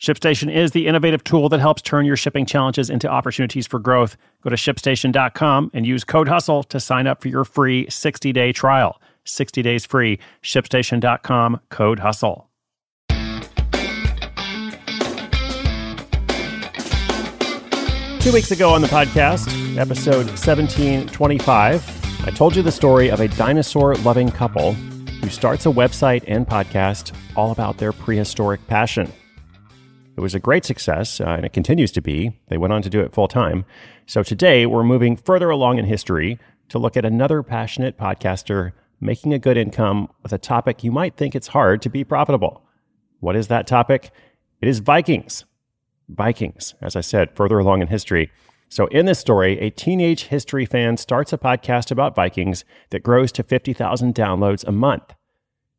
ShipStation is the innovative tool that helps turn your shipping challenges into opportunities for growth. Go to shipstation.com and use code HUSTLE to sign up for your free 60 day trial. 60 days free. ShipStation.com, code HUSTLE. Two weeks ago on the podcast, episode 1725, I told you the story of a dinosaur loving couple who starts a website and podcast all about their prehistoric passion. It was a great success, uh, and it continues to be. They went on to do it full time. So today, we're moving further along in history to look at another passionate podcaster making a good income with a topic you might think it's hard to be profitable. What is that topic? It is Vikings. Vikings, as I said, further along in history. So, in this story, a teenage history fan starts a podcast about Vikings that grows to 50,000 downloads a month.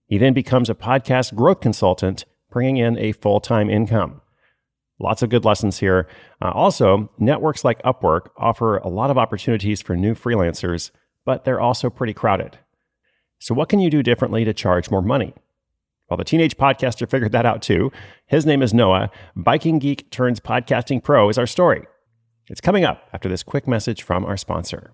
He then becomes a podcast growth consultant, bringing in a full time income. Lots of good lessons here. Uh, also, networks like Upwork offer a lot of opportunities for new freelancers, but they're also pretty crowded. So, what can you do differently to charge more money? Well, the teenage podcaster figured that out too. His name is Noah. Viking Geek turns podcasting pro is our story. It's coming up after this quick message from our sponsor.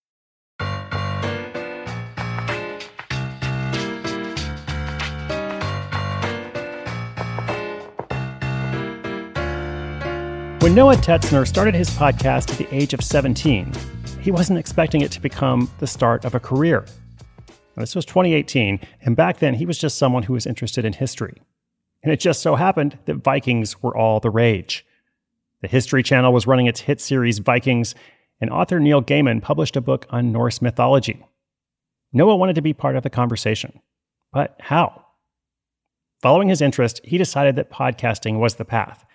When Noah Tetzner started his podcast at the age of 17, he wasn't expecting it to become the start of a career. Now, this was 2018, and back then he was just someone who was interested in history. And it just so happened that Vikings were all the rage. The History Channel was running its hit series Vikings, and author Neil Gaiman published a book on Norse mythology. Noah wanted to be part of the conversation. But how? Following his interest, he decided that podcasting was the path.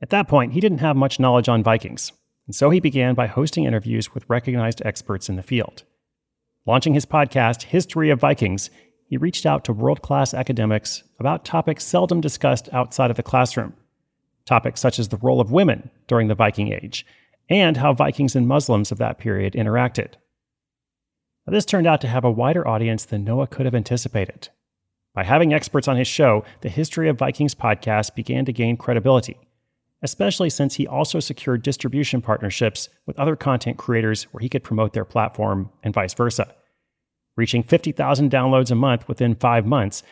At that point, he didn't have much knowledge on Vikings, and so he began by hosting interviews with recognized experts in the field. Launching his podcast, History of Vikings, he reached out to world class academics about topics seldom discussed outside of the classroom. Topics such as the role of women during the Viking Age, and how Vikings and Muslims of that period interacted. Now, this turned out to have a wider audience than Noah could have anticipated. By having experts on his show, the History of Vikings podcast began to gain credibility especially since he also secured distribution partnerships with other content creators where he could promote their platform and vice versa. Reaching 50,000 downloads a month within five months,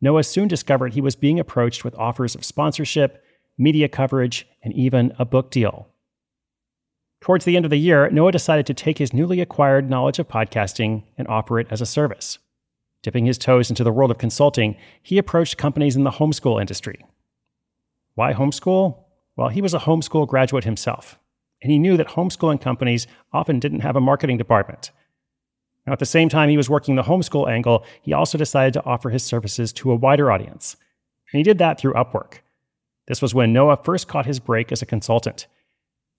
Noah soon discovered he was being approached with offers of sponsorship, media coverage, and even a book deal. Towards the end of the year, Noah decided to take his newly acquired knowledge of podcasting and offer it as a service. Dipping his toes into the world of consulting, he approached companies in the homeschool industry. Why homeschool? Well, he was a homeschool graduate himself, and he knew that homeschooling companies often didn't have a marketing department. Now, at the same time he was working the homeschool angle, he also decided to offer his services to a wider audience. And he did that through Upwork. This was when Noah first caught his break as a consultant.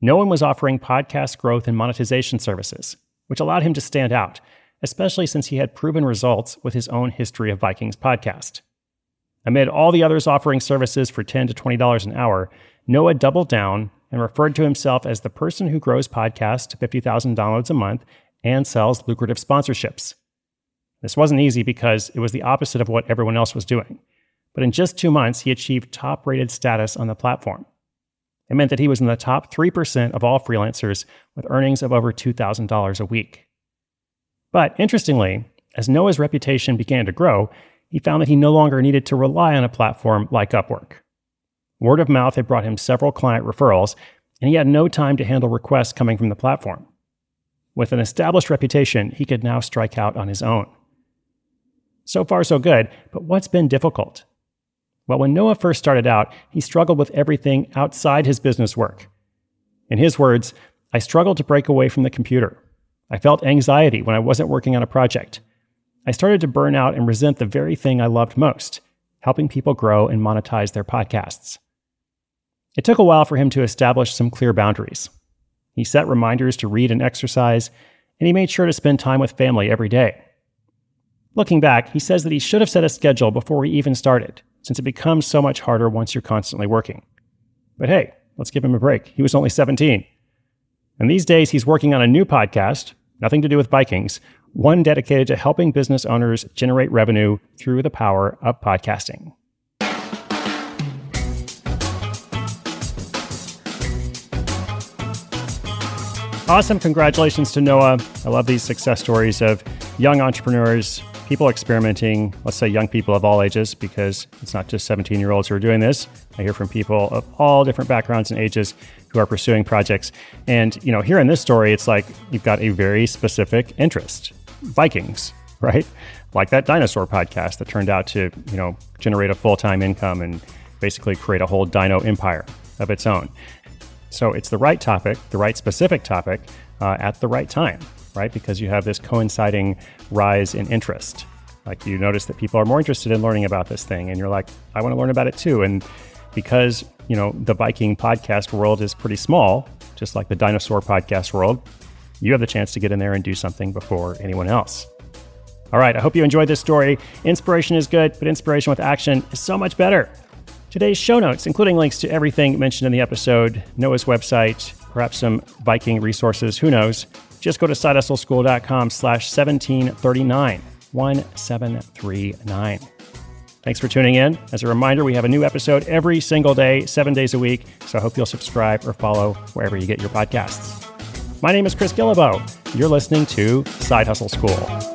No one was offering podcast growth and monetization services, which allowed him to stand out, especially since he had proven results with his own History of Vikings podcast. Amid all the others offering services for 10 to $20 an hour, Noah doubled down and referred to himself as the person who grows podcasts to 50,000 downloads a month and sells lucrative sponsorships. This wasn't easy because it was the opposite of what everyone else was doing. But in just two months, he achieved top rated status on the platform. It meant that he was in the top 3% of all freelancers with earnings of over $2,000 a week. But interestingly, as Noah's reputation began to grow, he found that he no longer needed to rely on a platform like Upwork. Word of mouth had brought him several client referrals, and he had no time to handle requests coming from the platform. With an established reputation, he could now strike out on his own. So far, so good, but what's been difficult? Well, when Noah first started out, he struggled with everything outside his business work. In his words, I struggled to break away from the computer. I felt anxiety when I wasn't working on a project. I started to burn out and resent the very thing I loved most helping people grow and monetize their podcasts. It took a while for him to establish some clear boundaries. He set reminders to read and exercise, and he made sure to spend time with family every day. Looking back, he says that he should have set a schedule before he even started, since it becomes so much harder once you're constantly working. But hey, let's give him a break. He was only 17. And these days, he's working on a new podcast, nothing to do with Vikings, one dedicated to helping business owners generate revenue through the power of podcasting. Awesome. Congratulations to Noah. I love these success stories of young entrepreneurs, people experimenting, let's say young people of all ages, because it's not just 17 year olds who are doing this. I hear from people of all different backgrounds and ages who are pursuing projects. And, you know, here in this story, it's like you've got a very specific interest. Vikings, right? Like that dinosaur podcast that turned out to, you know, generate a full time income and basically create a whole dino empire of its own. So it's the right topic, the right specific topic uh, at the right time, right? Because you have this coinciding rise in interest. Like you notice that people are more interested in learning about this thing, and you're like, I want to learn about it too. And because, you know, the Viking podcast world is pretty small, just like the dinosaur podcast world, you have the chance to get in there and do something before anyone else. All right, I hope you enjoyed this story. Inspiration is good, but inspiration with action is so much better. Today's show notes, including links to everything mentioned in the episode, Noah's website, perhaps some Viking resources, who knows, just go to sidehustleschool.com slash 1739, 1739. Thanks for tuning in. As a reminder, we have a new episode every single day, seven days a week, so I hope you'll subscribe or follow wherever you get your podcasts. My name is Chris Guillebeau. You're listening to Side Hustle School.